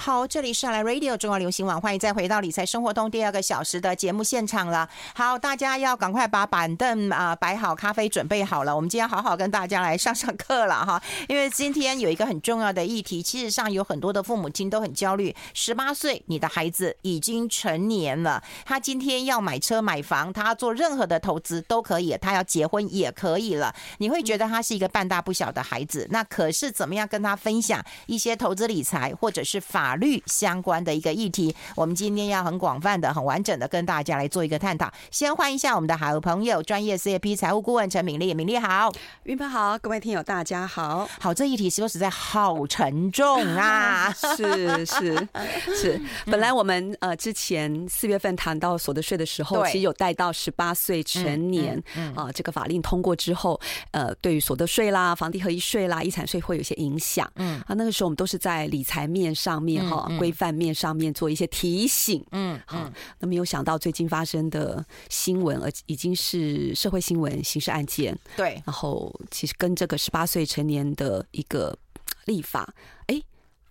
好，这里是来 Radio 中央流行网，欢迎再回到理财生活通第二个小时的节目现场了。好，大家要赶快把板凳啊摆好，咖啡准备好了。我们今天好好跟大家来上上课了哈，因为今天有一个很重要的议题，其实上有很多的父母亲都很焦虑。十八岁，你的孩子已经成年了，他今天要买车买房，他要做任何的投资都可以，他要结婚也可以了。你会觉得他是一个半大不小的孩子，那可是怎么样跟他分享一些投资理财或者是法？法律相关的一个议题，我们今天要很广泛的、很完整的跟大家来做一个探讨。先欢迎一下我们的好朋友，专业 CAP 财务顾问陈敏丽，敏丽好，云鹏好，各位听友大家好。好，这议题说实在好沉重啊，是是是。本来我们呃之前四月份谈到所得税的时候，其实有带到十八岁成年啊，这个法令通过之后，呃，对于所得税啦、房地合一税啦、遗产税会有一些影响。嗯啊，那个时候我们都是在理财面上面。哈，规范面上面做一些提醒，嗯，好，那没有想到最近发生的新闻，而已经是社会新闻、刑事案件，对，然后其实跟这个十八岁成年的一个立法，哎，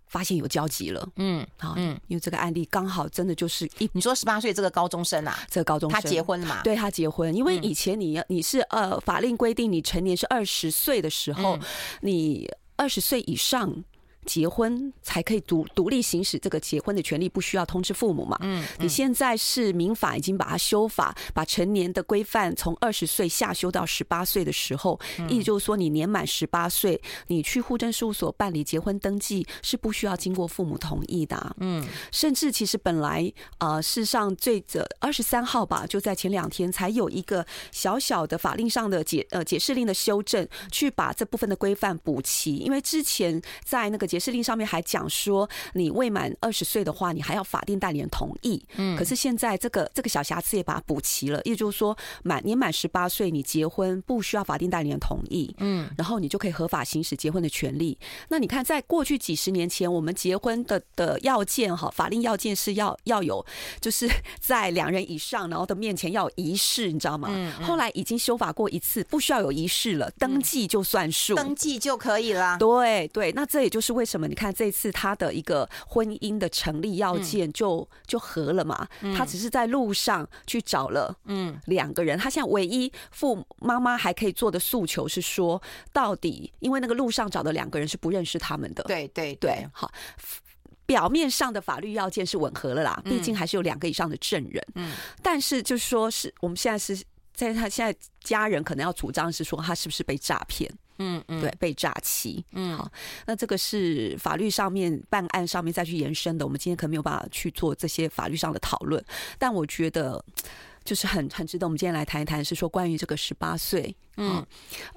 发现有交集了，嗯，好，嗯，因为这个案例刚好真的就是一，你说十八岁这个高中生啊，这个高中生。他结婚了嘛？对，他结婚，因为以前你要你是呃法令规定你成年是二十岁的时候，你二十岁以上。结婚才可以独独立行使这个结婚的权利，不需要通知父母嘛？嗯，你现在是民法已经把它修法，把成年的规范从二十岁下修到十八岁的时候，意思就是说，你年满十八岁，你去户政事务所办理结婚登记是不需要经过父母同意的。嗯，甚至其实本来呃，事实上最这二十三号吧，就在前两天才有一个小小的法令上的解呃解释令的修正，去把这部分的规范补齐，因为之前在那个解。解释令上面还讲说，你未满二十岁的话，你还要法定代理人同意。嗯，可是现在这个这个小瑕疵也把它补齐了，也就是说，满年满十八岁，你结婚不需要法定代理人同意。嗯，然后你就可以合法行使结婚的权利。那你看，在过去几十年前，我们结婚的的要件哈，法令要件是要要有，就是 在两人以上，然后的面前要有仪式，你知道吗？嗯，后来已经修法过一次，不需要有仪式了，登记就算数，登记就可以了。对对，那这也就是为什么？你看这次他的一个婚姻的成立要件就就合了嘛？他只是在路上去找了嗯。两个人，他现在唯一父妈妈还可以做的诉求是说，到底因为那个路上找的两个人是不认识他们的，对对对，好，表面上的法律要件是吻合了啦，毕竟还是有两个以上的证人，嗯，但是就是说是我们现在是在他现在家人可能要主张是说他是不是被诈骗。嗯嗯，对，被诈欺。嗯，好，那这个是法律上面办案上面再去延伸的，我们今天可能没有办法去做这些法律上的讨论。但我觉得，就是很很值得我们今天来谈一谈，是说关于这个十八岁，嗯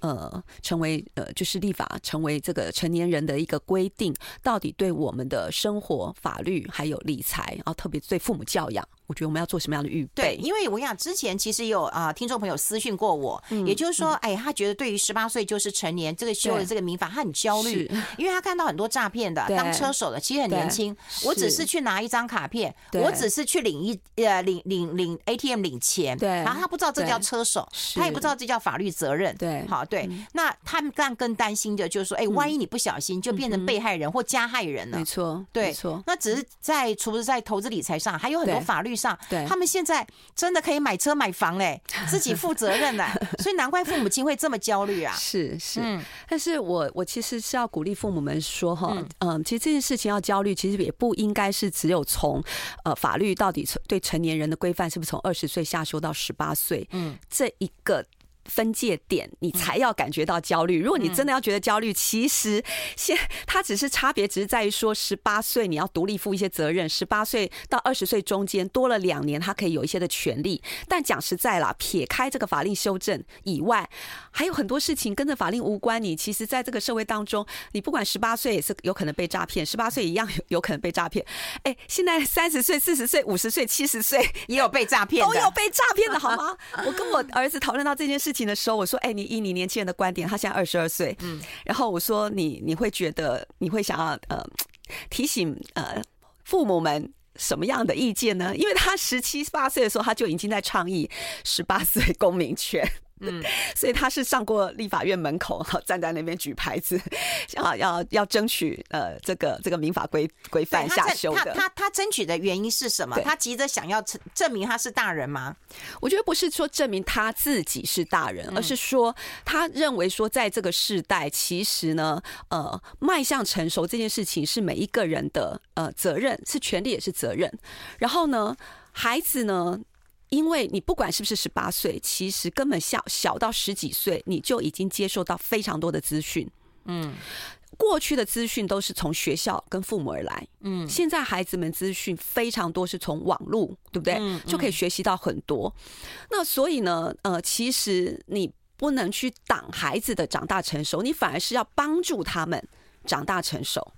呃，成为呃就是立法成为这个成年人的一个规定，到底对我们的生活、法律还有理财，然后特别对父母教养。我觉得我们要做什么样的预备？对，因为我跟你讲，之前其实有啊、呃，听众朋友私讯过我，嗯、也就是说，哎，他觉得对于十八岁就是成年这个修的这个民法，他很焦虑，因为他看到很多诈骗的当车手的，其实很年轻。我只是去拿一张卡片，我只是去领一呃领领领 ATM 领钱，对，然后他不知道这叫车手，他也不知道这叫法律责任，对，好对。那他们更更担心的就是说，哎，万一你不小心就变成被害人或加害人了，没错，对，没错。那只是在除了在投资理财上，还有很多法律。上，对，他们现在真的可以买车买房嘞，自己负责任的，所以难怪父母亲会这么焦虑啊。是是，嗯、但是我我其实是要鼓励父母们说哈，嗯，嗯，其实这件事情要焦虑，其实也不应该是只有从呃法律到底对成年人的规范是不是从二十岁下修到十八岁，嗯，这一个。分界点，你才要感觉到焦虑。如果你真的要觉得焦虑，其实现它只是差别，只是在于说，十八岁你要独立负一些责任，十八岁到二十岁中间多了两年，他可以有一些的权利。但讲实在啦，撇开这个法令修正以外，还有很多事情跟着法令无关。你其实在这个社会当中，你不管十八岁也是有可能被诈骗，十八岁一样有可能被诈骗。哎，现在三十岁、四十岁、五十岁、七十岁也有被诈骗，都有被诈骗的好吗？我跟我儿子讨论到这件事情。的时候，我说：“哎，你以你年轻人的观点，他现在二十二岁，嗯，然后我说你你会觉得你会想要呃 提醒呃父母们什么样的意见呢？因为他十七八岁的时候，他就已经在倡议十八岁公民权。”嗯，所以他是上过立法院门口，站在那边举牌子，要要要争取呃这个这个民法规规范下修的。他他他争取的原因是什么？他急着想要证证明他是大人吗？我觉得不是说证明他自己是大人，而是说他认为说在这个世代，其实呢，呃，迈向成熟这件事情是每一个人的呃责任，是权利也是责任。然后呢，孩子呢？因为你不管是不是十八岁，其实根本小小到十几岁，你就已经接受到非常多的资讯。嗯，过去的资讯都是从学校跟父母而来。嗯，现在孩子们资讯非常多是从网络，对不对？嗯，就可以学习到很多。那所以呢，呃，其实你不能去挡孩子的长大成熟，你反而是要帮助他们长大成熟。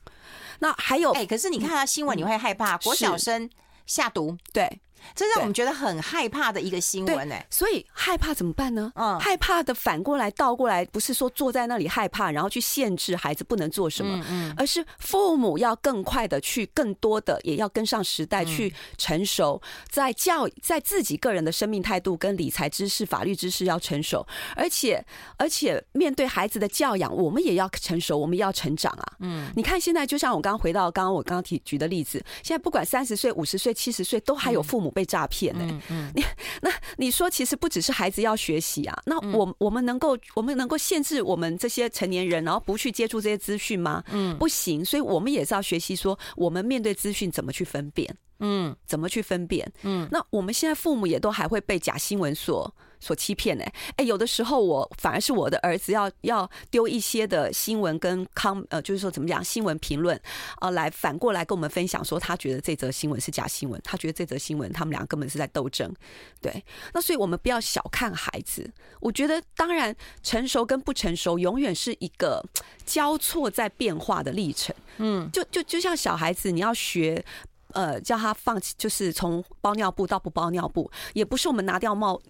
那还有，哎，可是你看到新闻，你会害怕国小生下毒，对。这让我们觉得很害怕的一个新闻呢。所以害怕怎么办呢？嗯，害怕的反过来倒过来，不是说坐在那里害怕，然后去限制孩子不能做什么，嗯，而是父母要更快的去，更多的也要跟上时代去成熟，在教在自己个人的生命态度跟理财知识、法律知识要成熟，而且而且面对孩子的教养，我们也要成熟，我们也要成长啊。嗯，你看现在就像我刚刚回到刚刚我刚刚提举的例子，现在不管三十岁、五十岁、七十岁，都还有父母。被诈骗呢？你 那你说，其实不只是孩子要学习啊，那我我们能够我们能够限制我们这些成年人，然后不去接触这些资讯吗？嗯，不行，所以我们也是要学习说，我们面对资讯怎么去分辨，嗯，怎么去分辨，嗯，那我们现在父母也都还会被假新闻所。所欺骗呢？哎，有的时候我反而是我的儿子要要丢一些的新闻跟康呃，就是说怎么讲新闻评论啊，来反过来跟我们分享说他觉得这则新闻是假新闻，他觉得这则新闻他们俩根本是在斗争。对，那所以我们不要小看孩子。我觉得当然成熟跟不成熟永远是一个 交错在变化的历程。嗯，就就就像小孩子，你要学呃叫他放弃，就是从包尿布到不包尿布，也不是我们拿掉帽。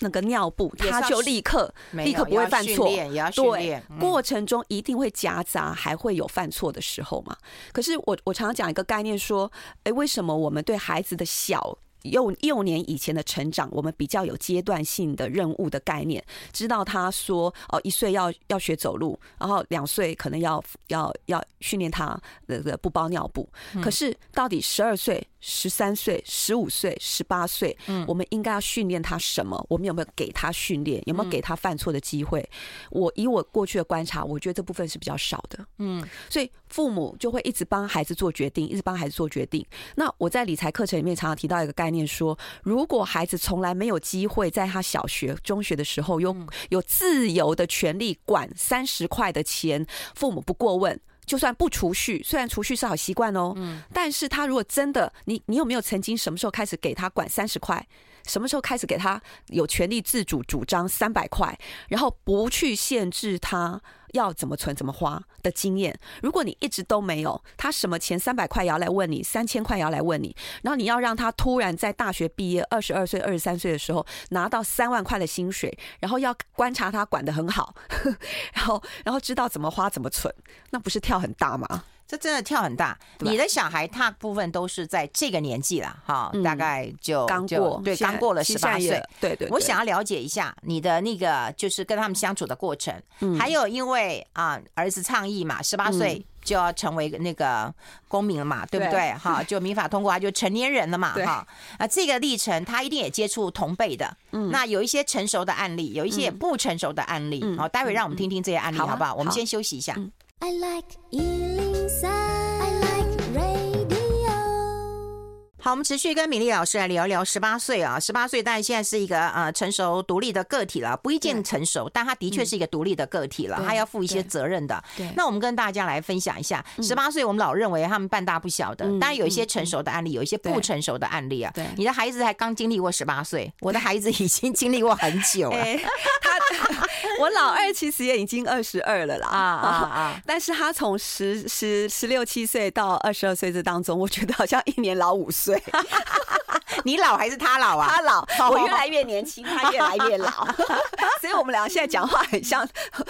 那个尿布，他就立刻立刻不会犯错。对，过程中一定会夹杂，还会有犯错的时候嘛。可是我我常常讲一个概念，说，哎，为什么我们对孩子的小？幼幼年以前的成长，我们比较有阶段性的任务的概念，知道他说哦，一岁要要学走路，然后两岁可能要要要训练他那个不包尿布。可是到底十二岁、十三岁、十五岁、十八岁，嗯我们应该要训练他什么？我们有没有给他训练？有没有给他犯错的机会？我以我过去的观察，我觉得这部分是比较少的。嗯，所以父母就会一直帮孩子做决定，一直帮孩子做决定。那我在理财课程里面常常提到一个概念。说，如果孩子从来没有机会在他小学、中学的时候有有自由的权利管三十块的钱，父母不过问，就算不储蓄，虽然储蓄是好习惯哦，但是他如果真的，你你有没有曾经什么时候开始给他管三十块？什么时候开始给他有权利自主主张三百块，然后不去限制他？要怎么存怎么花的经验，如果你一直都没有，他什么前三百块也要来问你，三千块也要来问你，然后你要让他突然在大学毕业二十二岁、二十三岁的时候拿到三万块的薪水，然后要观察他管得很好，然后然后知道怎么花怎么存，那不是跳很大吗？这真的跳很大，你的小孩大部分都是在这个年纪了哈，大概就刚过，对，刚过了十八岁，对对。我想要了解一下你的那个，就是跟他们相处的过程，还有因为啊，儿子倡议嘛，十八岁就要成为那个公民了嘛，对不对？哈，就民法通过，他就成年人了嘛，哈。啊，这个历程他一定也接触同辈的，嗯，那有一些成熟的案例，有一些不成熟的案例，好，待会让我们听听这些案例，好不好？我们先休息一下。I like 103. I like radio. 好，我们持续跟米莉老师来聊一聊十八岁啊，十八岁，但现在是一个呃成熟独立的个体了，不一定成熟，但他的确是一个独立的个体了，他要负一些责任的。对，那我们跟大家来分享一下，十八岁我们老认为他们半大不小的，当然有一些成熟的案例，有一些不成熟的案例啊。对，你的孩子还刚经历过十八岁，我的孩子已经经历过很久了。他，我老二其实也已经二十二了啦啊啊啊！但是他从十十十六七岁到二十二岁这当中，我觉得好像一年老五岁。你老还是他老啊？他老，我越来越年轻，他越来越老，所以我们俩现在讲话很像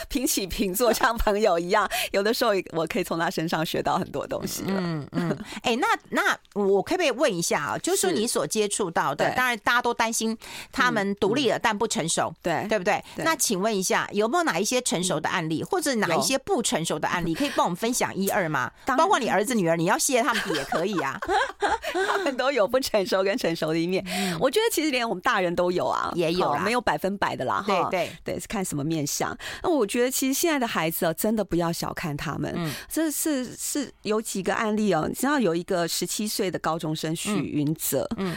平起平坐，像朋友一样。有的时候我可以从他身上学到很多东西。嗯嗯。哎、欸，那那我可不可以问一下啊？就是说你所接触到的，当然大家都担心他们独立了但不成熟，对对不对？那请问一下，有没有哪一些成熟的案例，或者哪一些不成熟的案例，可以帮我们分享一二吗？包括你儿子女儿，你要谢谢他们也可以啊。他们都有不成熟跟成熟的一面。我觉得其实连我们大人都有啊，也有，没有百分百的啦。对对对，是看什么面相。那我觉得其实现在的孩子啊，真的不要小看他们。嗯，这是是有几个案例哦。你知道有一个十七岁的高中生许云泽，嗯。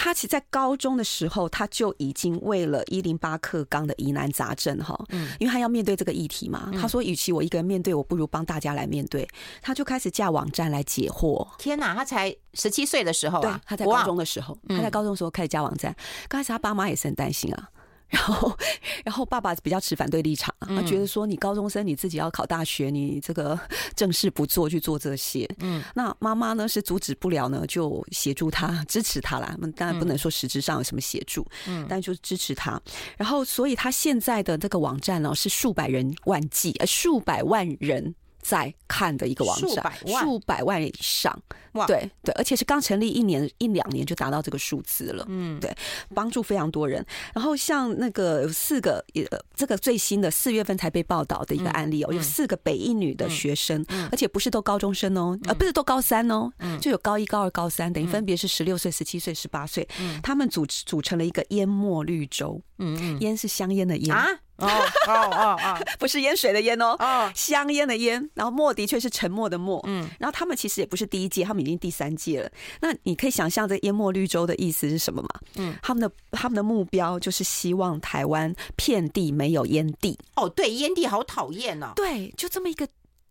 他其实，在高中的时候，他就已经为了一零八克纲的疑难杂症哈，嗯，因为他要面对这个议题嘛，他说，与其我一个人面对，我不如帮大家来面对，他就开始架网站来解惑。天哪，他才十七岁的时候啊，他在高中的时候，他在高中的时候开始架网站，刚开始他爸妈也是很担心啊。然后，然后爸爸比较持反对立场，他觉得说，你高中生你自己要考大学，你这个 正事不做去做这些，嗯，那妈妈呢是阻止不了呢，就协助他支持他啦。当然不能说实质上有什么协助，嗯，但就是支持他。然后，所以他现在的这个网站呢是数百人万计，呃，数百万人。在看的一个网站，数百万，数百万以上，哇，对对，而且是刚成立一年一两年就达到这个数字了，嗯，对，帮助非常多人。然后像那个有四个，呃，这个最新的四月份才被报道的一个案例哦，有四个北一女的学生，而且不是都高中生哦，呃，不是都高三哦，就有高一、高二、高三，等于分别是十六岁、十七岁、十八岁，他们组组成了一个淹没绿洲，嗯嗯，烟是香烟的烟啊。哦哦哦哦，不是烟水的烟哦，哦，香烟的烟，然后墨的确是沉默的默，嗯，然后他们其实也不是第一届，他们已经第三届了。那你可以想象这淹没绿洲的意思是什么吗？嗯，他们的他们的目标就是希望台湾遍地没有烟蒂。哦，对，烟蒂好讨厌哦。对，就这么一个。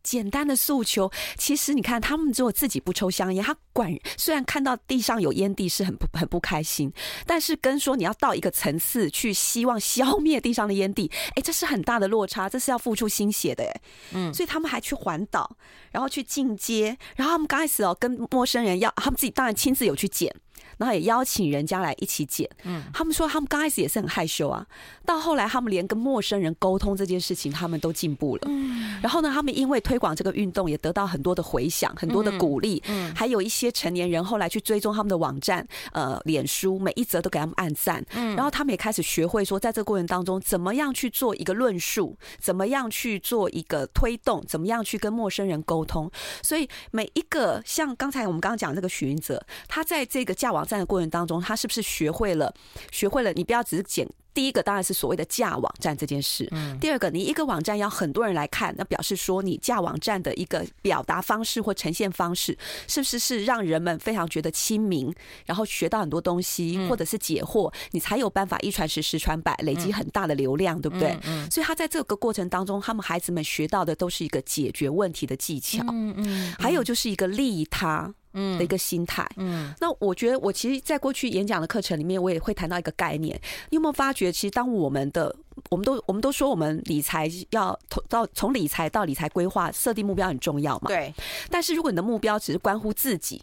简单的诉求，其实你看，他们只有自己不抽香烟，他管虽然看到地上有烟蒂是很不很不开心，但是跟说你要到一个层次去希望消灭地上的烟蒂，哎，这是很大的落差，这是要付出心血的，哎，嗯，所以他们还去环岛，然后去进街，然后他们刚开始哦跟陌生人要，他们自己当然亲自有去捡。然后也邀请人家来一起剪，嗯，他们说他们刚开始也是很害羞啊，到后来他们连跟陌生人沟通这件事情，他们都进步了，嗯，然后呢，他们因为推广这个运动，也得到很多的回响，很多的鼓励，嗯，还有一些成年人后来去追踪他们的网站，呃，脸书每一则都给他们按赞，嗯，然后他们也开始学会说，在这个过程当中，怎么样去做一个论述，怎么样去做一个推动，怎么样去跟陌生人沟通，所以每一个像刚才我们刚刚讲这个许云泽，他在这个架网站的过程当中，他是不是学会了？学会了，你不要只是捡。第一个当然是所谓的架网站这件事。嗯。第二个，你一个网站要很多人来看，那表示说你架网站的一个表达方式或呈现方式，是不是是让人们非常觉得亲民，然后学到很多东西，或者是解惑，你才有办法一传十，十传百，累积很大的流量，对不对？嗯。所以他在这个过程当中，他们孩子们学到的都是一个解决问题的技巧。嗯嗯。还有就是一个利他。的一个心态，嗯，那我觉得我其实，在过去演讲的课程里面，我也会谈到一个概念。你有没有发觉，其实当我们的，我们都，我们都说，我们理财要到从理财到理财规划，设定目标很重要嘛？对。但是如果你的目标只是关乎自己。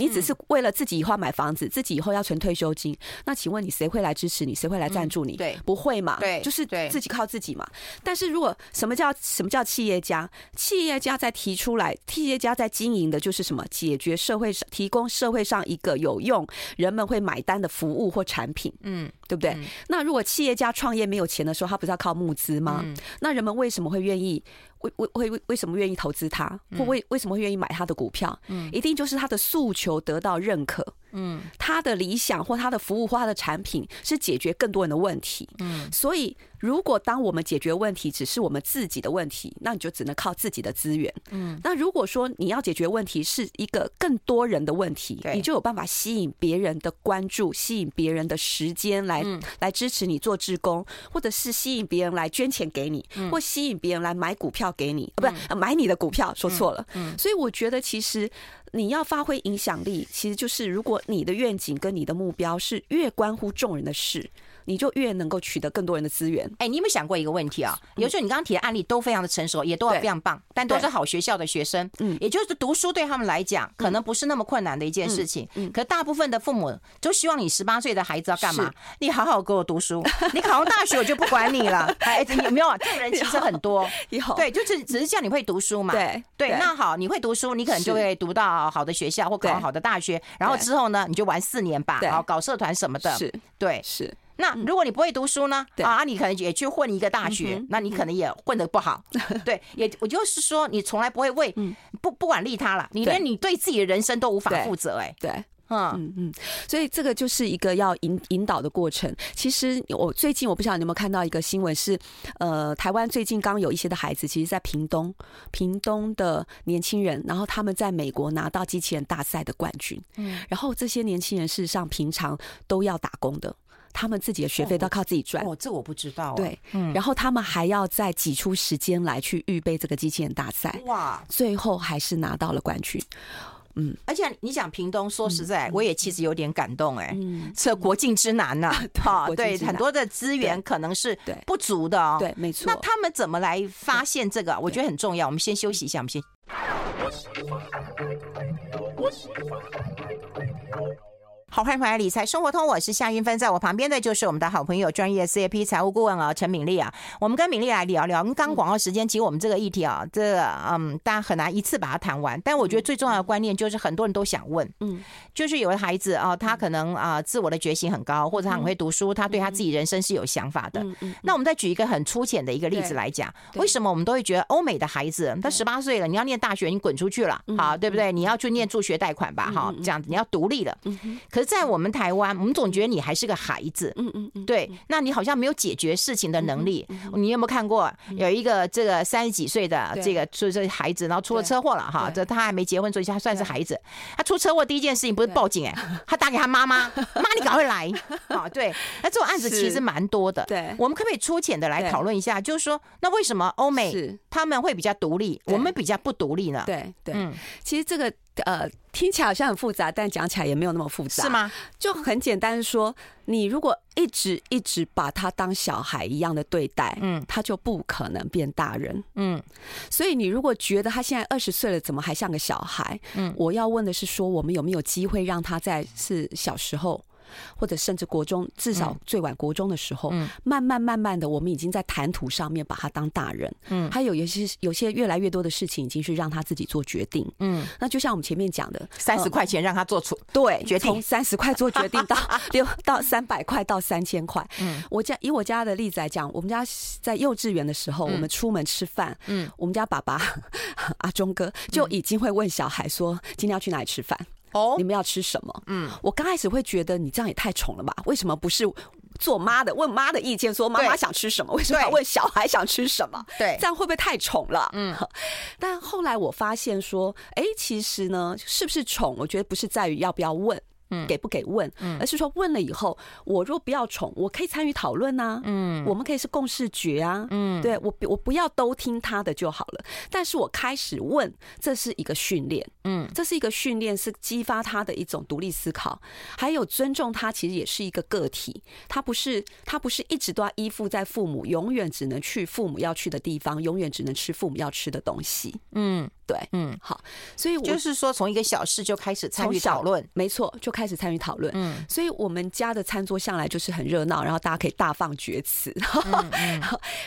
你只是为了自己以后买房子，自己以后要存退休金，那请问你谁会来支持你？谁会来赞助你？对，不会嘛？对，就是自己靠自己嘛。但是如果什么叫什么叫企业家？企业家在提出来，企业家在经营的就是什么？解决社会上提供社会上一个有用、人们会买单的服务或产品。嗯，对不对？那如果企业家创业没有钱的时候，他不是要靠募资吗？那人们为什么会愿意？为为为为为什么愿意投资他，或为为什么会愿意买他的股票？嗯，一定就是他的诉求得到认可。嗯，他的理想或他的服务或他的产品是解决更多人的问题。嗯，所以如果当我们解决问题只是我们自己的问题，那你就只能靠自己的资源。嗯，那如果说你要解决问题是一个更多人的问题，你就有办法吸引别人的关注，吸引别人的时间来来支持你做志工，或者是吸引别人来捐钱给你，或吸引别人来买股票给你，啊，不是买你的股票，说错了。嗯，所以我觉得其实。你要发挥影响力，其实就是如果你的愿景跟你的目标是越关乎众人的事，你就越能够取得更多人的资源。哎、欸，你有没有想过一个问题啊？有时候你刚刚提的案例都非常的成熟，也都非常棒，但都是好学校的学生。嗯，也就是读书对他们来讲，可能不是那么困难的一件事情。嗯，可大部分的父母都希望你十八岁的孩子要干嘛？你好好给我读书，你考上大学我就不管你了。哎，有没有啊？这种人其实很多。对，就是只是叫你会读书嘛。对对，那好，你会读书，你可能就会读到好的学校或考好的大学，然后之后呢，你就玩四年吧，然后搞社团什么的。是，对，是。那如果你不会读书呢？啊，你可能也去混一个大学，那你可能也混得不好。对，也我就是说，你从来不会为不不管利他了，你连你对自己的人生都无法负责。哎，对。嗯嗯嗯，所以这个就是一个要引引导的过程。其实我最近我不晓得你有没有看到一个新闻，是呃，台湾最近刚有一些的孩子，其实在屏东，屏东的年轻人，然后他们在美国拿到机器人大赛的冠军。嗯，然后这些年轻人事实上平常都要打工的，他们自己的学费都靠自己赚。哦，这我不知道。对，嗯，然后他们还要再挤出时间来去预备这个机器人大赛。哇，最后还是拿到了冠军。嗯，而且你讲屏东，说实在，我也其实有点感动哎。嗯，这国境之南 呐，哈，对，很多的资源可能是不足的哦。对，没错。那他们怎么来发现这个？我觉得很重要。我们先休息一下，我们先。好，欢迎回来理财生活通，我是夏云芬，在我旁边的就是我们的好朋友专业 CAP 财务顾问啊陈敏丽啊，我们跟敏丽来聊聊。我们刚广告时间，其实我们这个议题啊，这个嗯，大家很难一次把它谈完。但我觉得最重要的观念就是很多人都想问，嗯，就是有的孩子啊，他可能啊自我的觉醒很高，或者他很会读书，他对他自己人生是有想法的。那我们再举一个很粗浅的一个例子来讲，为什么我们都会觉得欧美的孩子他十八岁了，你要念大学，你滚出去了，好，对不对？你要去念助学贷款吧，哈，这样子你要独立了。可可是，在我们台湾，我们总觉得你还是个孩子，嗯嗯嗯，对，那你好像没有解决事情的能力。你有没有看过有一个这个三十几岁的这个所以这孩子，然后出了车祸了哈？这他还没结婚，所以他算是孩子。他出车祸第一件事情不是报警哎，他打给他妈妈，妈你赶快来啊！对，那这种案子其实蛮多的。对，我们可不可以粗浅的来讨论一下？就是说，那为什么欧美他们会比较独立，我们比较不独立呢？对对，嗯，其实这个。呃，听起来好像很复杂，但讲起来也没有那么复杂，是吗？就很简单说，你如果一直一直把他当小孩一样的对待，嗯，他就不可能变大人，嗯。所以你如果觉得他现在二十岁了，怎么还像个小孩？嗯，我要问的是，说我们有没有机会让他在是小时候？或者甚至国中，至少最晚国中的时候，嗯，慢慢慢慢的，我们已经在谈吐上面把他当大人，嗯，还有有些有些越来越多的事情，已经是让他自己做决定，嗯，那就像我们前面讲的，三十块钱让他做出对决定，从三十块做决定到 六到三百块到三千块，嗯，我家以我家的例子来讲，我们家在幼稚园的时候，我们出门吃饭，嗯，我们家爸爸 阿忠哥就已经会问小孩说，今天要去哪里吃饭？哦，你们要吃什么？嗯，我刚开始会觉得你这样也太宠了吧？为什么不是做妈的问妈的意见，说妈妈想吃什么？为什么要问小孩想吃什么？对，这样会不会太宠了？嗯，但后来我发现说，哎，其实呢，是不是宠？我觉得不是在于要不要问。嗯，给不给问，而是说问了以后，我若不要宠，我可以参与讨论呐。嗯，我们可以是共视觉啊。嗯，对我我不要都听他的就好了。但是我开始问，这是一个训练。嗯，这是一个训练，是激发他的一种独立思考，还有尊重他，其实也是一个个体。他不是他不是一直都要依附在父母，永远只能去父母要去的地方，永远只能吃父母要吃的东西。嗯。对，嗯，好，所以我就是说，从一个小事就开始参与讨论，没错，就开始参与讨论。嗯，所以我们家的餐桌向来就是很热闹，然后大家可以大放厥词。嗯，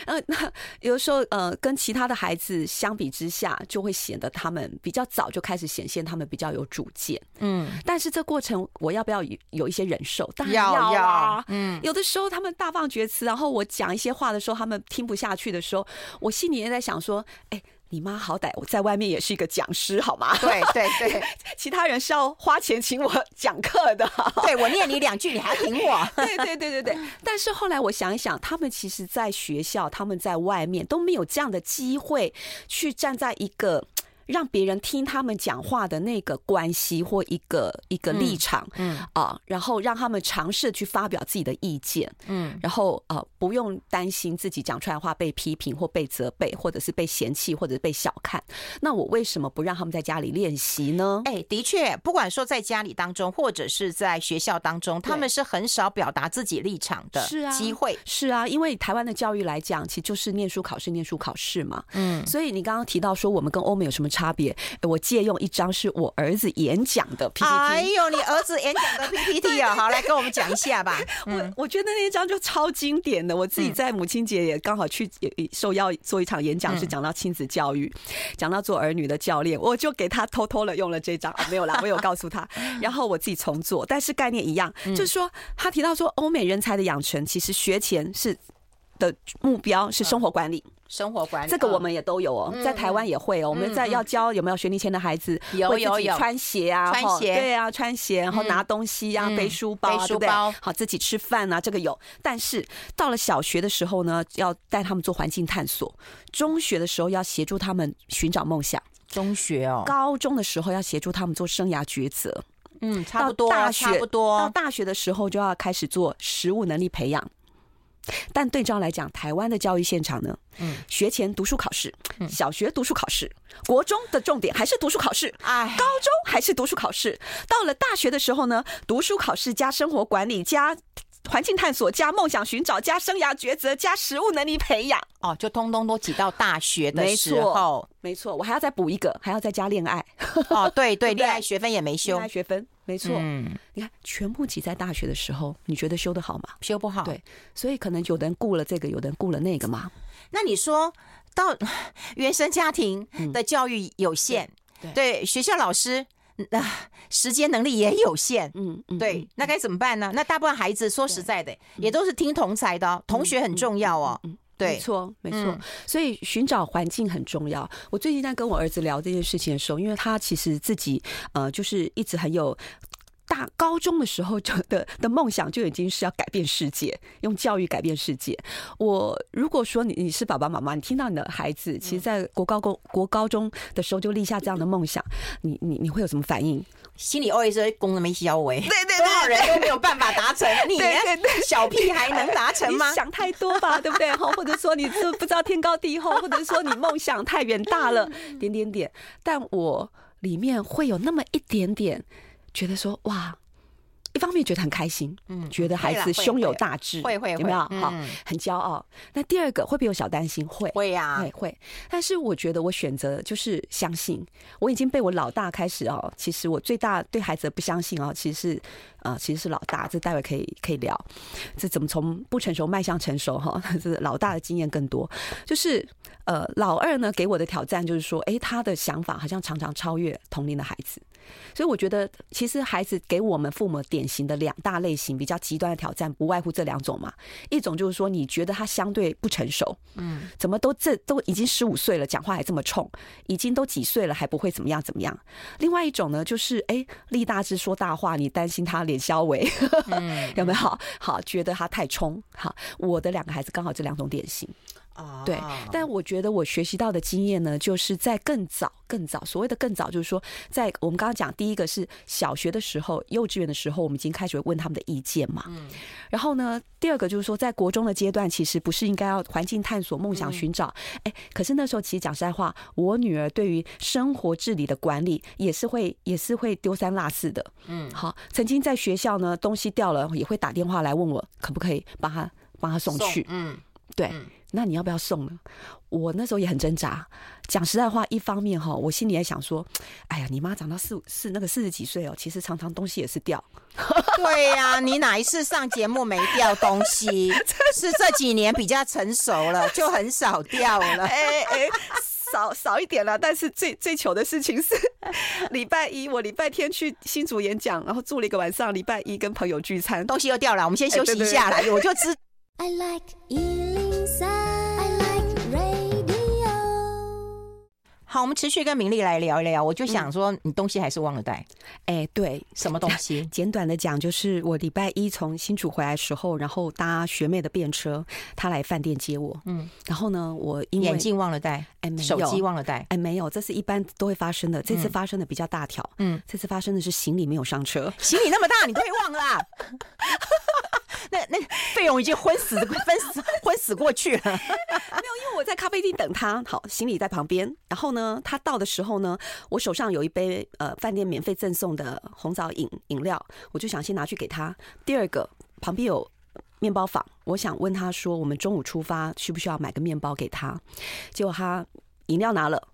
嗯，那有的时候，呃，跟其他的孩子相比之下，就会显得他们比较早就开始显现他们比较有主见。嗯，但是这过程我要不要有一些忍受？当然要啊。嗯，有的时候他们大放厥词，然后我讲一些话的时候，他们听不下去的时候，我心里也在想说，哎。你妈好歹我在外面也是一个讲师，好吗？对对对，其他人是要花钱请我讲课的。对，我念你两句，你还挺我。对对对对对。但是后来我想一想，他们其实在学校，他们在外面都没有这样的机会去站在一个让别人听他们讲话的那个关系或一个一个立场，嗯。啊，然后让他们尝试去发表自己的意见，嗯，然后呃不用担心自己讲出来的话被批评或被责备，或者是被嫌弃或者是被小看。那我为什么不让他们在家里练习呢？哎，的确，不管说在家里当中，或者是在学校当中，他们是很少表达自己立场的，是啊，机会。是啊，因为台湾的教育来讲，其实就是念书考试，念书考试嘛，嗯，所以你刚刚提到说我们跟欧美有什么差别？我借用一张是我儿子演讲的 PPT。哎呦，你儿子演讲的 PPT 啊，好，来跟我们讲一下吧。我我觉得那一张就超经典的，我自己在母亲节也刚好去受邀做一场演讲，是讲到亲子教育，讲到做儿女的教练，我就给他偷偷的用了这张啊，没有啦，我有告诉他，然后我自己重做，但是概念一样，就是说他提到说欧美人才的养成，其实学前是的目标是生活管理。生活管理这个我们也都有哦，在台湾也会哦。我们在要教有没有学龄前的孩子，有有有。穿鞋啊，穿鞋。对啊，穿鞋，然后拿东西啊，背书包，背书包，好自己吃饭啊，这个有。但是到了小学的时候呢，要带他们做环境探索；中学的时候要协助他们寻找梦想；中学哦，高中的时候要协助他们做生涯抉择。嗯，差不多，大学差不多。到大学的时候就要开始做实务能力培养。但对照来讲，台湾的教育现场呢，嗯，学前读书考试，小学读书考试，国中的重点还是读书考试，哎，高中还是读书考试，到了大学的时候呢，读书考试加生活管理加环境探索加梦想寻找加生涯抉择加实务能力培养，哦，就通通都挤到大学的时候，没错，我还要再补一个，还要再加恋爱，哦，对 对，恋爱学分也没修，恋爱学分。没错，嗯，你看，全部挤在大学的时候，你觉得修得好吗？修不好。对，所以可能有的人顾了这个，有的人顾了那个嘛。那你说到 原生家庭的教育有限，嗯、对，对学校老师那、呃、时间能力也有限，嗯，对，那该怎么办呢？那大部分孩子说实在的，也都是听同才的，同学很重要哦。没错，没错。所以寻找环境很重要。我最近在跟我儿子聊这件事情的时候，因为他其实自己呃，就是一直很有。大高中的时候就的 的梦想就已经是要改变世界，用教育改变世界。我如果说你你是爸爸妈妈，你听到你的孩子其实，在国高中国高中的时候就立下这样的梦想，你你你会有什么反应？心里 OS 功能没消为，对对对，多少人都没有办法达成，你小屁孩能达成吗？想太多吧，对不对？或者说你是不知道天高地厚，或者说你梦想太远大了，点点点。但我里面会有那么一点点。觉得说哇，一方面觉得很开心，嗯，觉得孩子胸有大志，会会有没有？好，很骄傲。那第二个会不会有小担心？会会呀，会会。但是我觉得我选择就是相信，我已经被我老大开始哦。其实我最大对孩子的不相信哦，其实是啊，其实是老大。这待会可以可以聊，这怎么从不成熟迈向成熟哈？这是老大的经验更多。就是呃，老二呢给我的挑战就是说，哎，他的想法好像常常超越同龄的孩子。所以我觉得，其实孩子给我们父母典型的两大类型比较极端的挑战，不外乎这两种嘛。一种就是说，你觉得他相对不成熟，嗯，怎么都这都已经十五岁了，讲话还这么冲，已经都几岁了还不会怎么样怎么样。另外一种呢，就是哎，立大志说大话，你担心他脸消微，有没有？好，觉得他太冲。好，我的两个孩子刚好这两种典型。对，但我觉得我学习到的经验呢，就是在更早、更早，所谓的更早，就是说，在我们刚刚讲，第一个是小学的时候、幼稚园的时候，我们已经开始问他们的意见嘛。嗯。然后呢，第二个就是说，在国中的阶段，其实不是应该要环境探索、梦想寻找？哎，可是那时候其实讲实在话，我女儿对于生活治理的管理也是会，也是会丢三落四的。嗯。好，曾经在学校呢，东西掉了，也会打电话来问我，可不可以帮她帮她送去？嗯。对。那你要不要送呢？我那时候也很挣扎。讲实在话，一方面哈，我心里还想说，哎呀，你妈长到四四那个四十几岁哦，其实常常东西也是掉。对呀、啊，你哪一次上节目没掉东西？是这几年比较成熟了，就很少掉了。哎哎，少少一点了。但是最最糗的事情是，礼拜一我礼拜天去新竹演讲，然后住了一个晚上，礼拜一跟朋友聚餐，东西又掉了。我们先休息一下来，我就知。I like 好，我们持续跟明丽来聊一聊。我就想说，你东西还是忘了带。哎、欸，对，什么东西？简短的讲，就是我礼拜一从新竹回来的时候，然后搭学妹的便车，她来饭店接我。嗯，然后呢，我因为眼镜忘了带，哎、欸，没有，手机忘了带，哎、欸，没有，这是一般都会发生的。这次发生的比较大条，嗯，这次发生的是行李没有上车，行李那么大，你都会忘了、啊？那那费勇已经昏死，昏死昏死过去了。没有，因为我在咖啡厅等他，好，行李在旁边。然后呢，他到的时候呢，我手上有一杯呃饭店免费赠送的红枣饮饮料，我就想先拿去给他。第二个，旁边有面包房，我想问他说，我们中午出发需不需要买个面包给他？结果他饮料拿了，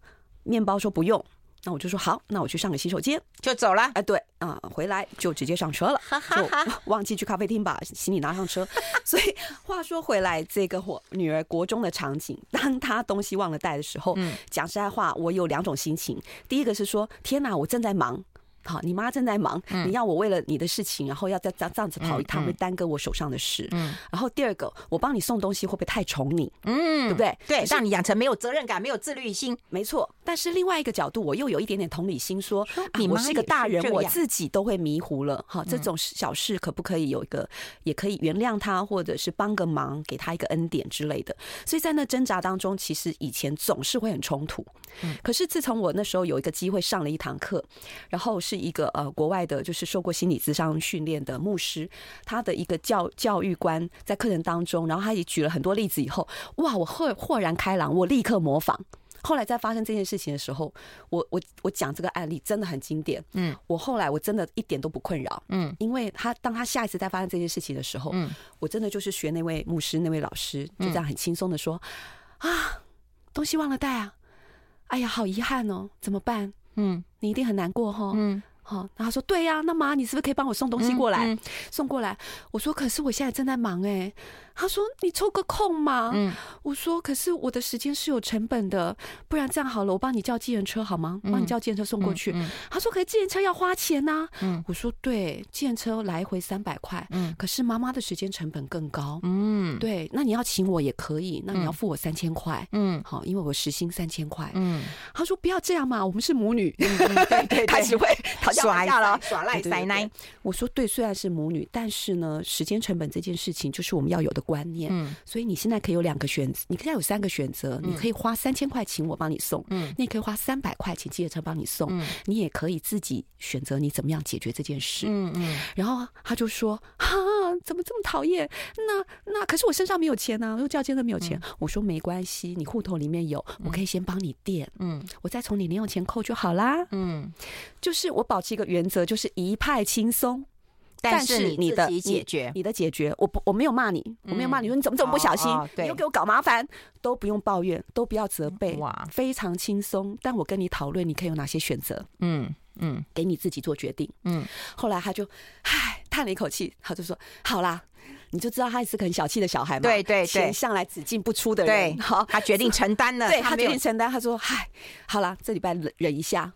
面包说不用。那我就说好，那我去上个洗手间就走了。哎，对啊、呃，回来就直接上车了，就 忘记去咖啡厅把行李拿上车。所以话说回来，这个我女儿国中的场景，当她东西忘了带的时候，嗯，讲实在话，我有两种心情。第一个是说，天哪，我正在忙。好，你妈正在忙，你要我为了你的事情，然后要再这这样子跑一趟，会耽搁我手上的事。嗯，然后第二个，我帮你送东西会不会太宠你？嗯，对不对？对，让你养成没有责任感、没有自律心。没错。但是另外一个角度，我又有一点点同理心，说，你妈是个大人，我自己都会迷糊了。哈，这种小事可不可以有一个，也可以原谅他，或者是帮个忙，给他一个恩典之类的。所以在那挣扎当中，其实以前总是会很冲突。嗯，可是自从我那时候有一个机会上了一堂课，然后是一个呃国外的，就是受过心理咨商训练的牧师，他的一个教教育观在课程当中，然后他也举了很多例子以后，哇，我豁豁然开朗，我立刻模仿。后来在发生这件事情的时候，我我我讲这个案例真的很经典。嗯，我后来我真的一点都不困扰。嗯，因为他当他下一次再发生这件事情的时候，嗯，我真的就是学那位牧师那位老师，就这样很轻松的说，啊，东西忘了带啊。哎呀，好遗憾哦，怎么办？嗯，你一定很难过哈。嗯，好，然后他说对呀，那妈，你是不是可以帮我送东西过来？送过来。我说可是我现在正在忙哎。他说：“你抽个空嘛。”嗯，我说：“可是我的时间是有成本的，不然这样好了，我帮你叫计程车好吗？帮你叫计程车送过去。”他说：“可是计程车要花钱呐。”嗯，我说：“对，计程车来回三百块。嗯，可是妈妈的时间成本更高。嗯，对，那你要请我也可以，那你要付我三千块。嗯，好，因为我时薪三千块。嗯，他说不要这样嘛，我们是母女，对对，开始 会讨价了，耍赖塞奶。我说对，虽然是母女，但是呢，时间成本这件事情就是我们要有的。”观念，嗯，所以你现在可以有两个选择，你现在有三个选择，你可以花三千块请我帮你送，嗯，你也可以花三百块请计程车帮你送，嗯，你也可以自己选择你怎么样解决这件事，嗯嗯，然后他就说，哈，怎么这么讨厌？那那可是我身上没有钱啊，又叫真的没有钱，我说没关系，你户头里面有，我可以先帮你垫，嗯，我再从你零用钱扣就好啦，嗯，就是我保持一个原则，就是一派轻松。但是你的解决，你的解决，我不，我没有骂你，我没有骂你，说你怎么这么不小心，你又给我搞麻烦，都不用抱怨，都不要责备，哇，非常轻松。但我跟你讨论，你可以有哪些选择？嗯嗯，给你自己做决定。嗯，后来他就唉叹了一口气，他就说：“好啦，你就知道他是个很小气的小孩嘛，对对对，钱向来只进不出的人。好，他决定承担了，对他决定承担。他说：嗨，好啦，这礼拜忍忍一下。”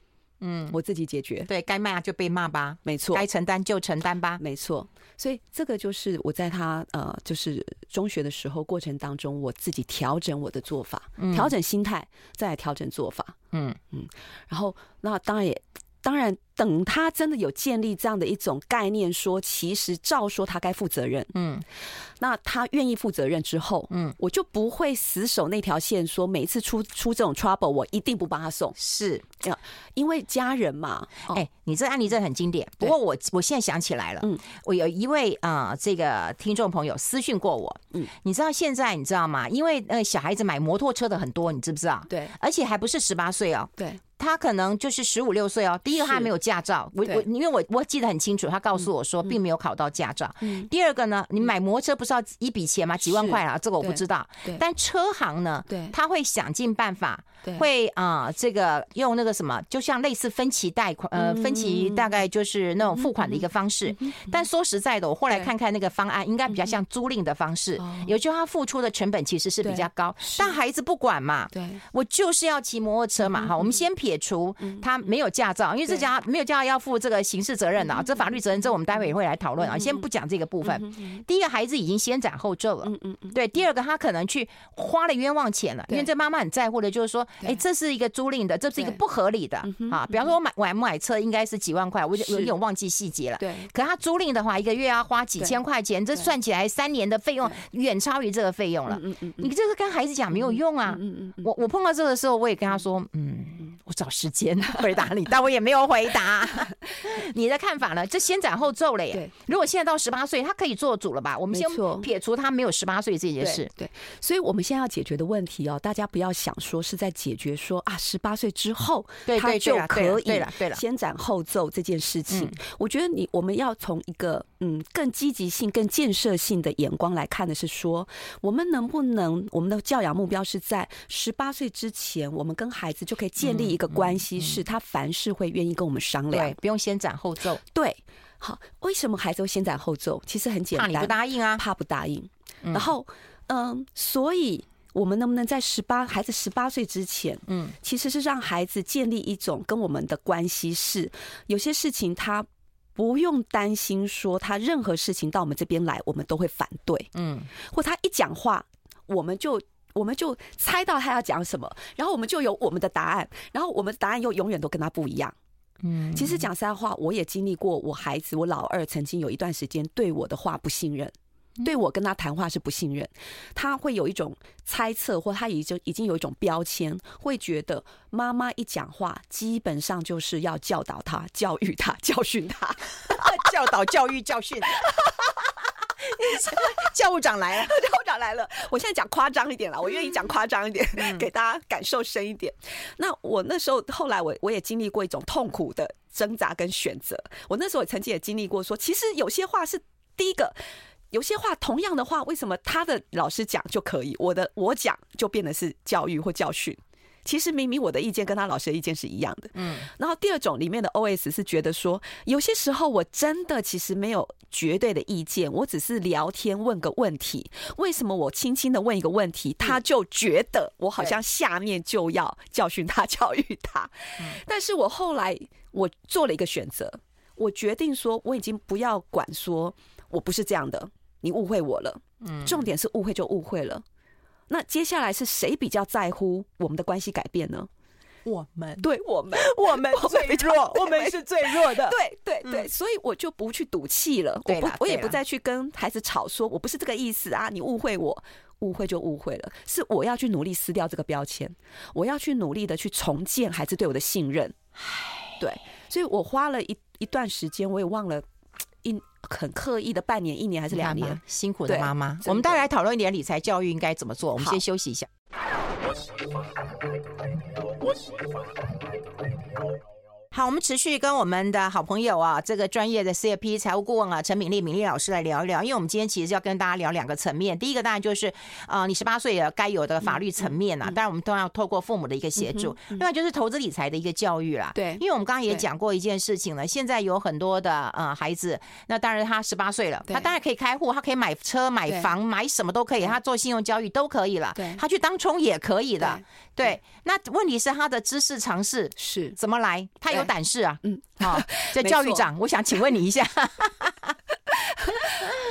嗯，我自己解决。对该骂就被骂吧，没错。该承担就承担吧，没错。所以这个就是我在他呃，就是中学的时候过程当中，我自己调整我的做法，调整心态，再来调整做法。嗯嗯。然后那当然也。当然，等他真的有建立这样的一种概念，说其实照说他该负责任，嗯，那他愿意负责任之后，嗯，我就不会死守那条线，说每一次出出这种 trouble，我一定不帮他送，是，因为家人嘛。哎、欸，你这案例真的很经典。不过我我现在想起来了，嗯，我有一位啊、呃，这个听众朋友私讯过我，嗯，你知道现在你知道吗？因为呃小孩子买摩托车的很多，你知不知道？对，而且还不是十八岁哦，对。他可能就是十五六岁哦。第一个，他还没有驾照。我我因为我我记得很清楚，他告诉我说并没有考到驾照。第二个呢，你买摩托车不是要一笔钱吗？几万块啊，这个我不知道。但车行呢，他会想尽办法，会啊，这个用那个什么，就像类似分期贷款，呃，分期大概就是那种付款的一个方式。但说实在的，我后来看看那个方案，应该比较像租赁的方式。也就是他付出的成本其实是比较高，但孩子不管嘛，对，我就是要骑摩托车嘛。哈，我们先。撇除他没有驾照，因为这家没有驾照要负这个刑事责任的啊，这法律责任这我们待会也会来讨论啊，先不讲这个部分。第一个孩子已经先斩后奏了，嗯嗯对。第二个他可能去花了冤枉钱了，因为这妈妈很在乎的就是说，哎，这是一个租赁的，这是一个不合理的啊。比方说我买买买车应该是几万块，我有有点忘记细节了。对。可他租赁的话，一个月要花几千块钱，这算起来三年的费用远超于这个费用了。嗯嗯你这个跟孩子讲没有用啊。嗯嗯我我碰到这个时候，我也跟他说，嗯，我找时间 回答你，但我也没有回答。你的看法呢？这先斩后奏了耶。如果现在到十八岁，他可以做主了吧？我们先撇除他没有十八岁这件事。对，所以我们现在要解决的问题哦，大家不要想说是在解决说啊，十八岁之后他就可以了先斩后奏这件事情。我觉得你我们要从一个嗯更积极性、更建设性的眼光来看的是说，我们能不能我们的教养目标是在十八岁之前，我们跟孩子就可以建立一个关系，是他凡事会愿意跟我们商量，对，不用先斩后奏。对，好，为什么孩子会先斩后奏？其实很简单，怕你不答应啊，怕不答应。然后，嗯，所以我们能不能在十八孩子十八岁之前，嗯，其实是让孩子建立一种跟我们的关系，是有些事情他不用担心，说他任何事情到我们这边来，我们都会反对，嗯，或他一讲话，我们就我们就猜到他要讲什么，然后我们就有我们的答案，然后我们的答案又永远都跟他不一样，嗯，其实讲实在话，我也经历过，我孩子我老二曾经有一段时间对我的话不信任。对我跟他谈话是不信任，他会有一种猜测，或他已经已经有一种标签，会觉得妈妈一讲话，基本上就是要教导他、教育他、教训他、教导、教育、教训。教务长来了，教务长来了。我现在讲夸张一点了，我愿意讲夸张一点，给大家感受深一点。那我那时候后来我我也经历过一种痛苦的挣扎跟选择。我那时候也曾经也经历过说，其实有些话是第一个。有些话，同样的话，为什么他的老师讲就可以，我的我讲就变得是教育或教训？其实明明我的意见跟他老师的意见是一样的。嗯。然后第二种里面的 OS 是觉得说，有些时候我真的其实没有绝对的意见，我只是聊天问个问题。为什么我轻轻的问一个问题，他就觉得我好像下面就要教训他、教育他？但是我后来我做了一个选择，我决定说，我已经不要管说我不是这样的。你误会我了，嗯，重点是误会就误会了。那接下来是谁比较在乎我们的关系改变呢？我们，对我们，我们最弱，我们是最弱的。对对对，所以我就不去赌气了，我不，我也不再去跟孩子吵，说我不是这个意思啊，你误会我，误会就误会了。是我要去努力撕掉这个标签，我要去努力的去重建孩子对我的信任。对，所以我花了一一段时间，我也忘了一。很刻意的半年、一年还是两年，辛苦的妈妈。我们待会来讨论一点理财教育应该怎么做。我们先休息一下。好，我们持续跟我们的好朋友啊，这个专业的 CFP 财务顾问啊，陈敏丽敏丽老师来聊一聊。因为我们今天其实要跟大家聊两个层面，第一个当然就是呃，你十八岁也该有的法律层面啊，当然我们都要透过父母的一个协助。另外就是投资理财的一个教育啦。对，因为我们刚刚也讲过一件事情了，现在有很多的呃孩子，那当然他十八岁了，他当然可以开户，他可以买车、买房、买什么都可以，他做信用交易都可以了，他去当冲也可以的。对，那问题是他的知识尝试是怎么来？他有胆识啊，嗯，好，这教育长，我想请问你一下，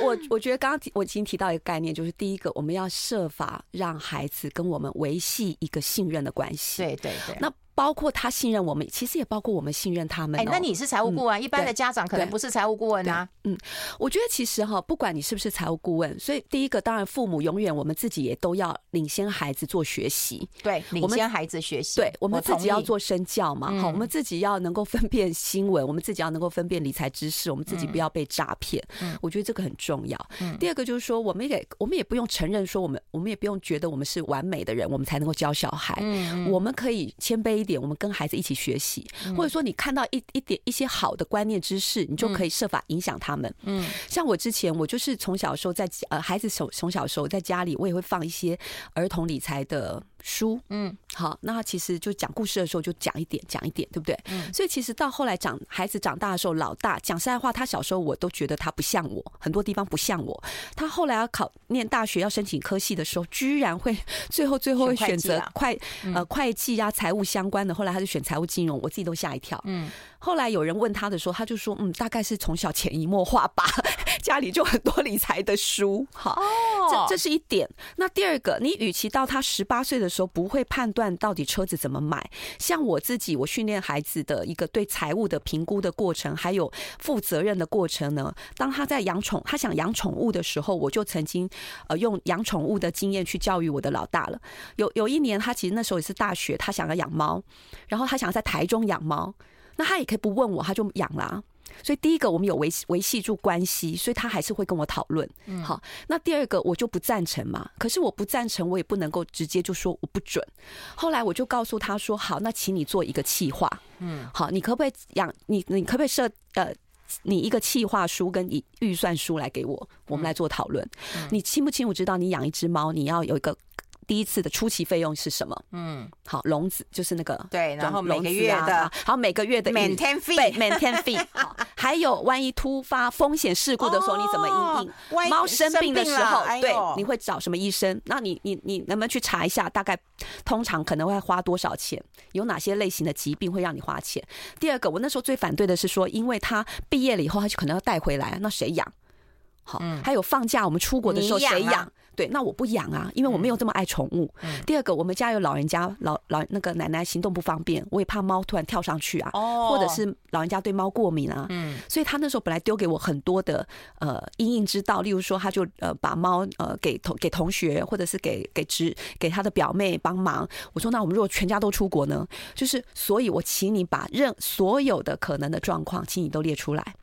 我我觉得刚刚我已经提到一个概念，就是第一个，我们要设法让孩子跟我们维系一个信任的关系，对对对，那。包括他信任我们，其实也包括我们信任他们。哎，那你是财务顾问，一般的家长可能不是财务顾问啊。嗯，我觉得其实哈，不管你是不是财务顾问，所以第一个当然父母永远我们自己也都要领先孩子做学习。对，领先孩子学习。对，我们自己要做身教嘛。好，我们自己要能够分辨新闻，我们自己要能够分辨理财知识，我们自己不要被诈骗。嗯，我觉得这个很重要。嗯，第二个就是说，我们也我们也不用承认说我们我们也不用觉得我们是完美的人，我们才能够教小孩。嗯，我们可以谦卑一点，我们跟孩子一起。学习，或者说你看到一一点一些好的观念知识，你就可以设法影响他们。嗯，像我之前，我就是从小时候在呃孩子从从小时候在家里，我也会放一些儿童理财的书，嗯，好，那其实就讲故事的时候就讲一点，讲一点，对不对？嗯，所以其实到后来长孩子长大的时候，老大讲实在话，他小时候我都觉得他不像我，很多地方不像我。他后来要考念大学要申请科系的时候，居然会最后最后会选择会呃会计啊财务相关的，后来他就选财务金融，我自己都吓一跳。嗯。后来有人问他的时候，他就说：“嗯，大概是从小潜移默化吧，家里就很多理财的书。”哈，这这是一点。那第二个，你与其到他十八岁的时候不会判断到底车子怎么买，像我自己，我训练孩子的一个对财务的评估的过程，还有负责任的过程呢。当他在养宠，他想养宠物的时候，我就曾经呃用养宠物的经验去教育我的老大了。有有一年，他其实那时候也是大学，他想要养猫，然后他想要在台中养猫。那他也可以不问我，他就养啦、啊。所以第一个，我们有维维系住关系，所以他还是会跟我讨论。嗯，好。那第二个，我就不赞成嘛。可是我不赞成，我也不能够直接就说我不准。后来我就告诉他说：“好，那请你做一个企划。嗯，好，你可不可以养你？你可不可以设呃，你一个企划书跟预预算书来给我，我们来做讨论。嗯、你清不清楚知道，你养一只猫，你要有一个。”第一次的初期费用是什么？嗯，好，笼子就是那个对，然后每个月的，好，每个月的 maintain fee，maintain fee，好，还有万一突发风险事故的时候，你怎么应应？猫生病的时候，对，你会找什么医生？那你你你能不能去查一下，大概通常可能会花多少钱？有哪些类型的疾病会让你花钱？第二个，我那时候最反对的是说，因为他毕业了以后，他就可能要带回来，那谁养？好，还有放假我们出国的时候谁养？对，那我不养啊，因为我没有这么爱宠物。嗯、第二个，我们家有老人家，老老那个奶奶行动不方便，我也怕猫突然跳上去啊，哦、或者是老人家对猫过敏啊。嗯，所以他那时候本来丢给我很多的呃因应之道，例如说他就呃把猫呃给同给同学，或者是给给侄给他的表妹帮忙。我说那我们如果全家都出国呢？就是所以，我请你把任所有的可能的状况，请你都列出来。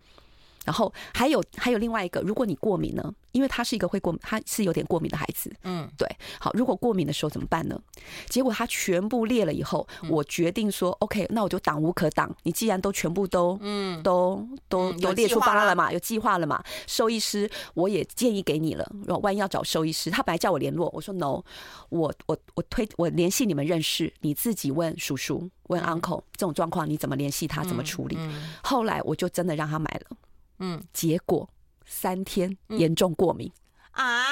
然后还有还有另外一个，如果你过敏呢？因为他是一个会过敏，他是有点过敏的孩子。嗯，对。好，如果过敏的时候怎么办呢？结果他全部列了以后，我决定说，OK，那我就挡无可挡。你既然都全部都，嗯，都都都列出方案了嘛，有计划了嘛？兽医师我也建议给你了。万一要找兽医师，他本来叫我联络，我说 No，我我我推我联系你们认识，你自己问叔叔问 uncle 这种状况你怎么联系他，怎么处理？后来我就真的让他买了。嗯，结果三天严重过敏啊，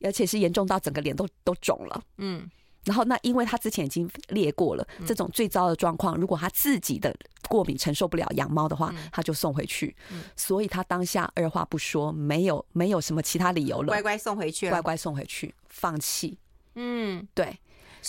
而且是严重到整个脸都都肿了。嗯，然后那因为他之前已经列过了这种最糟的状况，如果他自己的过敏承受不了养猫的话，他就送回去。所以他当下二话不说，没有没有什么其他理由了，乖乖送回去，乖乖送回去，放弃。嗯，对。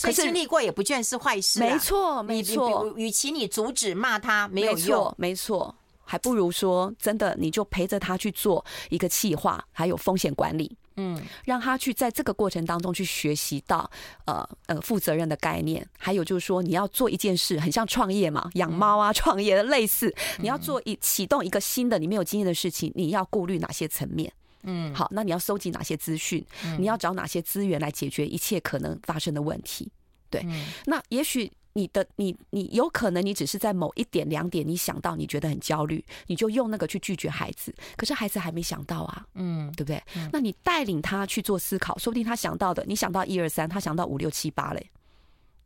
可是经历过也不见是坏事，没错没错。与其你阻止骂他没有用，没错。还不如说，真的，你就陪着他去做一个企划，还有风险管理，嗯，让他去在这个过程当中去学习到，呃呃，负责任的概念。还有就是说，你要做一件事，很像创业嘛，养猫啊，创业的类似，你要做一启动一个新的你没有经验的事情，你要顾虑哪些层面？嗯，好，那你要收集哪些资讯？你要找哪些资源来解决一切可能发生的问题？对，那也许。你的你你有可能你只是在某一点两点你想到你觉得很焦虑，你就用那个去拒绝孩子，可是孩子还没想到啊，嗯，对不对？嗯、那你带领他去做思考，说不定他想到的，你想到一二三，他想到五六七八嘞，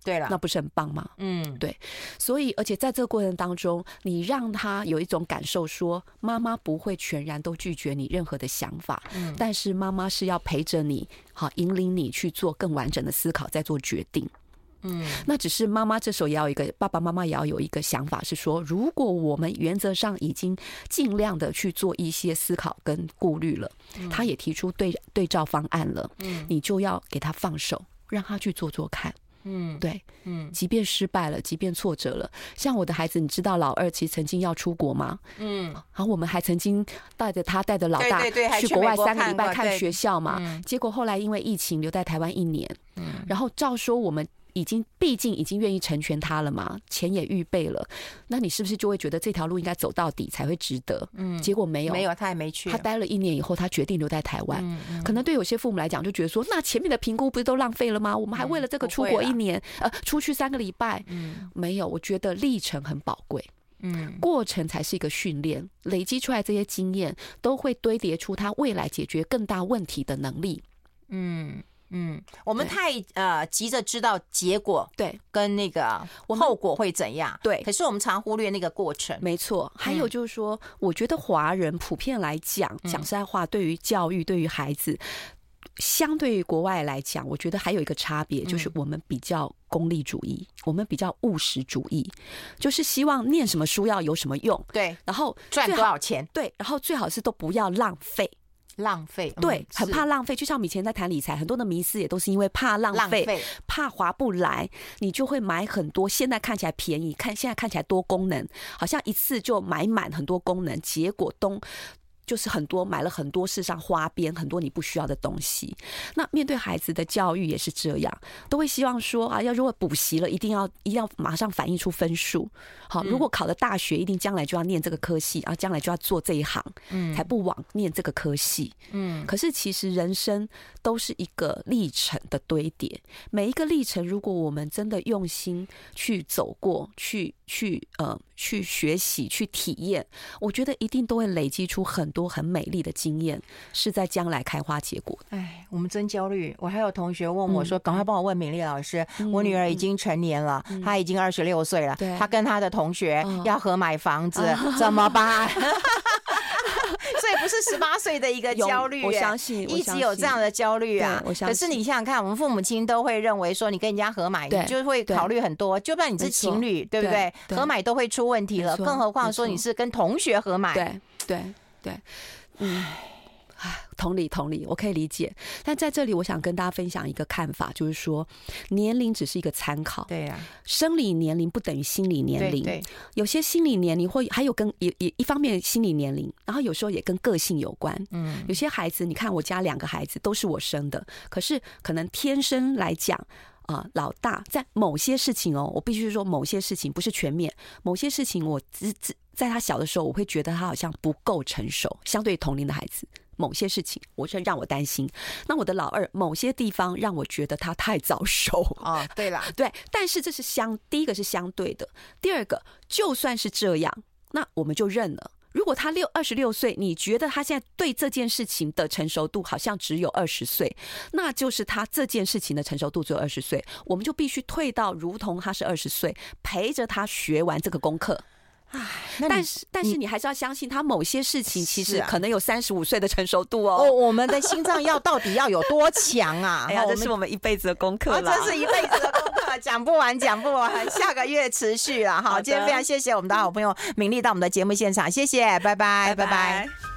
对了，那不是很棒吗？嗯，对，所以而且在这个过程当中，你让他有一种感受说，说妈妈不会全然都拒绝你任何的想法，嗯，但是妈妈是要陪着你，好引领你去做更完整的思考，再做决定。嗯，那只是妈妈这时候也要一个，爸爸妈妈也要有一个想法，是说，如果我们原则上已经尽量的去做一些思考跟顾虑了，他也提出对对照方案了，嗯，你就要给他放手，让他去做做看，嗯，对，嗯，即便失败了，即便挫折了，像我的孩子，你知道老二其实曾经要出国吗？嗯，然后我们还曾经带着他带着老大去国外三个礼拜看学校嘛，结果后来因为疫情留在台湾一年，嗯，然后照说我们。已经，毕竟已经愿意成全他了嘛，钱也预备了，那你是不是就会觉得这条路应该走到底才会值得？嗯，结果没有，没有，他也没去。他待了一年以后，他决定留在台湾。嗯嗯、可能对有些父母来讲，就觉得说，那前面的评估不是都浪费了吗？我们还为了这个出国一年，嗯、呃，出去三个礼拜，嗯，没有。我觉得历程很宝贵，嗯，过程才是一个训练，累积出来这些经验，都会堆叠出他未来解决更大问题的能力。嗯。嗯，我们太呃急着知道结果，对，跟那个后果会怎样？对，可是我们常忽略那个过程。没错，还有就是说，嗯、我觉得华人普遍来讲，讲实在话，对于教育，对于孩子，相对于国外来讲，我觉得还有一个差别，就是我们比较功利主义，我们比较务实主义，就是希望念什么书要有什么用，对，然后赚多少钱，对，然后最好是都不要浪费。浪费，对，很怕浪费。就像我们以前在谈理财，很多的迷思也都是因为怕浪费，怕划不来，你就会买很多。现在看起来便宜，看现在看起来多功能，好像一次就买满很多功能，结果都。就是很多买了很多，世上花边很多你不需要的东西。那面对孩子的教育也是这样，都会希望说啊，要如果补习了，一定要一定要马上反映出分数。好，如果考了大学，一定将来就要念这个科系，啊，将来就要做这一行，嗯，才不枉念这个科系。嗯，可是其实人生都是一个历程的堆叠，每一个历程，如果我们真的用心去走过去，去呃去学习去体验，我觉得一定都会累积出很多。很美丽的经验，是在将来开花结果。哎，我们真焦虑。我还有同学问我说：“赶、嗯、快帮我问敏丽老师，嗯、我女儿已经成年了，嗯、她已经二十六岁了，她跟她的同学要合买房子，哦、怎么办？” 不是十八岁的一个焦虑，我相信一直有这样的焦虑啊。我相信。可是你想想看，我们父母亲都会认为说，你跟人家合买，你就会考虑很多。就算你是情侣，对不对？合买都会出问题了，更何况说你是跟同学合买。对对。对，嗯，唉，同理同理，我可以理解。但在这里，我想跟大家分享一个看法，就是说，年龄只是一个参考。对呀，生理年龄不等于心理年龄。对有些心理年龄或还有跟也也一方面心理年龄，然后有时候也跟个性有关。嗯，有些孩子，你看我家两个孩子都是我生的，可是可能天生来讲啊，老大在某些事情哦，我必须说某些事情不是全面，某些事情我只只。在他小的时候，我会觉得他好像不够成熟，相对同龄的孩子，某些事情我是让我担心。那我的老二，某些地方让我觉得他太早熟啊。对啦，对，但是这是相第一个是相对的，第二个就算是这样，那我们就认了。如果他六二十六岁，你觉得他现在对这件事情的成熟度好像只有二十岁，那就是他这件事情的成熟度只有二十岁，我们就必须退到如同他是二十岁，陪着他学完这个功课。唉，但是但是你还是要相信他某些事情其实可能有三十五岁的成熟度哦。哦，我们的心脏要到底要有多强啊？哎呀，这是我们一辈子的功课了，这是一辈子的功课，讲不完，讲不完，下个月持续了哈。今天非常谢谢我们的好朋友明丽到我们的节目现场，谢谢，拜拜，拜拜。